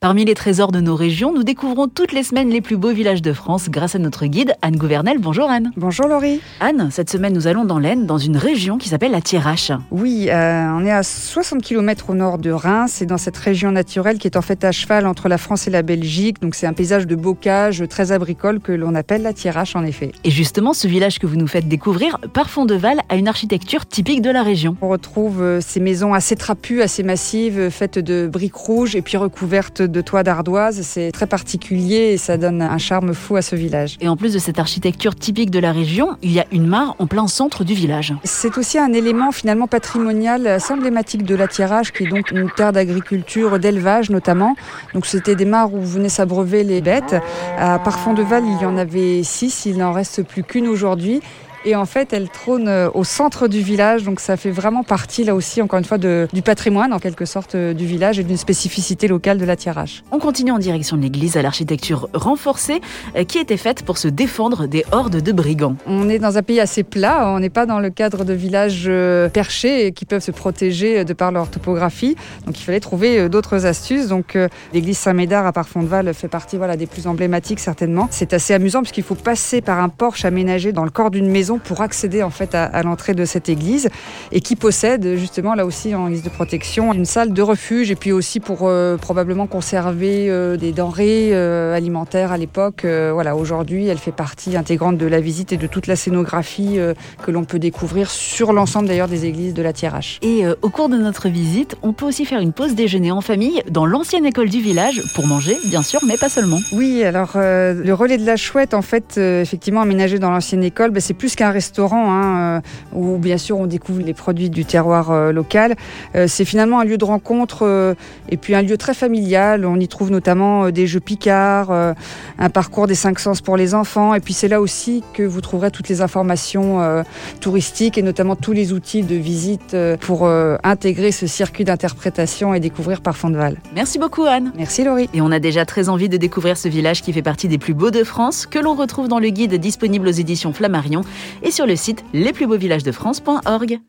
Parmi les trésors de nos régions, nous découvrons toutes les semaines les plus beaux villages de France grâce à notre guide Anne Gouvernel. Bonjour Anne. Bonjour Laurie. Anne, cette semaine nous allons dans l'Aisne, dans une région qui s'appelle la Thiérache. Oui, euh, on est à 60 km au nord de Reims. C'est dans cette région naturelle qui est en fait à cheval entre la France et la Belgique. Donc c'est un paysage de bocage très agricole que l'on appelle la Thiérache en effet. Et justement, ce village que vous nous faites découvrir, par fond de Val, a une architecture typique de la région. On retrouve euh, ces maisons assez trapues, assez massives, faites de briques rouges et puis recouvertes de toits d'ardoise. C'est très particulier et ça donne un charme fou à ce village. Et en plus de cette architecture typique de la région, il y a une mare en plein centre du village. C'est aussi un élément finalement patrimonial assez emblématique de la Tirage, qui est donc une terre d'agriculture, d'élevage notamment. Donc c'était des mares où venaient s'abreuver les bêtes. À Parfond-de-Val, il y en avait six, il n'en reste plus qu'une aujourd'hui. Et en fait, elle trône euh, au centre du village, donc ça fait vraiment partie, là aussi, encore une fois, de, du patrimoine, en quelque sorte, euh, du village et d'une spécificité locale de la. On continue en direction de l'église à l'architecture renforcée, euh, qui était faite pour se défendre des hordes de brigands. On est dans un pays assez plat, on n'est pas dans le cadre de villages perchés qui peuvent se protéger de par leur topographie, donc il fallait trouver d'autres astuces. Donc l'église Saint-Médard à Parfond-de-Val fait partie voilà, des plus emblématiques, certainement. C'est assez amusant, puisqu'il faut passer par un porche aménagé dans le corps d'une maison pour accéder en fait à, l'entrée de cette église et qui possède justement là aussi en guise de protection une salle de refuge et puis aussi pour euh, probablement conserver euh, des denrées euh, alimentaires à l'époque. voilà, aujourd'hui, elle fait partie intégrante de la visite et de toute la scénographie que l'on peut découvrir sur l'ensemble d'ailleurs des églises de la Thiérache. Et au cours de notre visite, on peut aussi faire une pause déjeuner en famille dans l'ancienne école du village pour manger, bien sûr, mais pas seulement. Oui, alors le relais de la chouette, en fait, effectivement aménagé dans l'ancienne école, ben, c'est plus qu'un restaurant hein, euh, où bien sûr on découvre les produits du terroir euh, local. Euh, c'est finalement un lieu de rencontre et puis un lieu très familial. On y trouve notamment des jeux picards, un parcours des cinq sens pour les enfants. Et puis c'est là aussi que vous trouverez toutes les informations touristiques et notamment tous les outils de visite pour intégrer ce circuit d'interprétation et découvrir Parfond de Val. Merci beaucoup Anne. Merci Laurie. Et on a déjà très envie de découvrir ce village qui fait partie des plus beaux de France, que l'on retrouve dans le guide disponible aux éditions Flammarion et sur le site lesplusbeauxvillagesdefrance.org.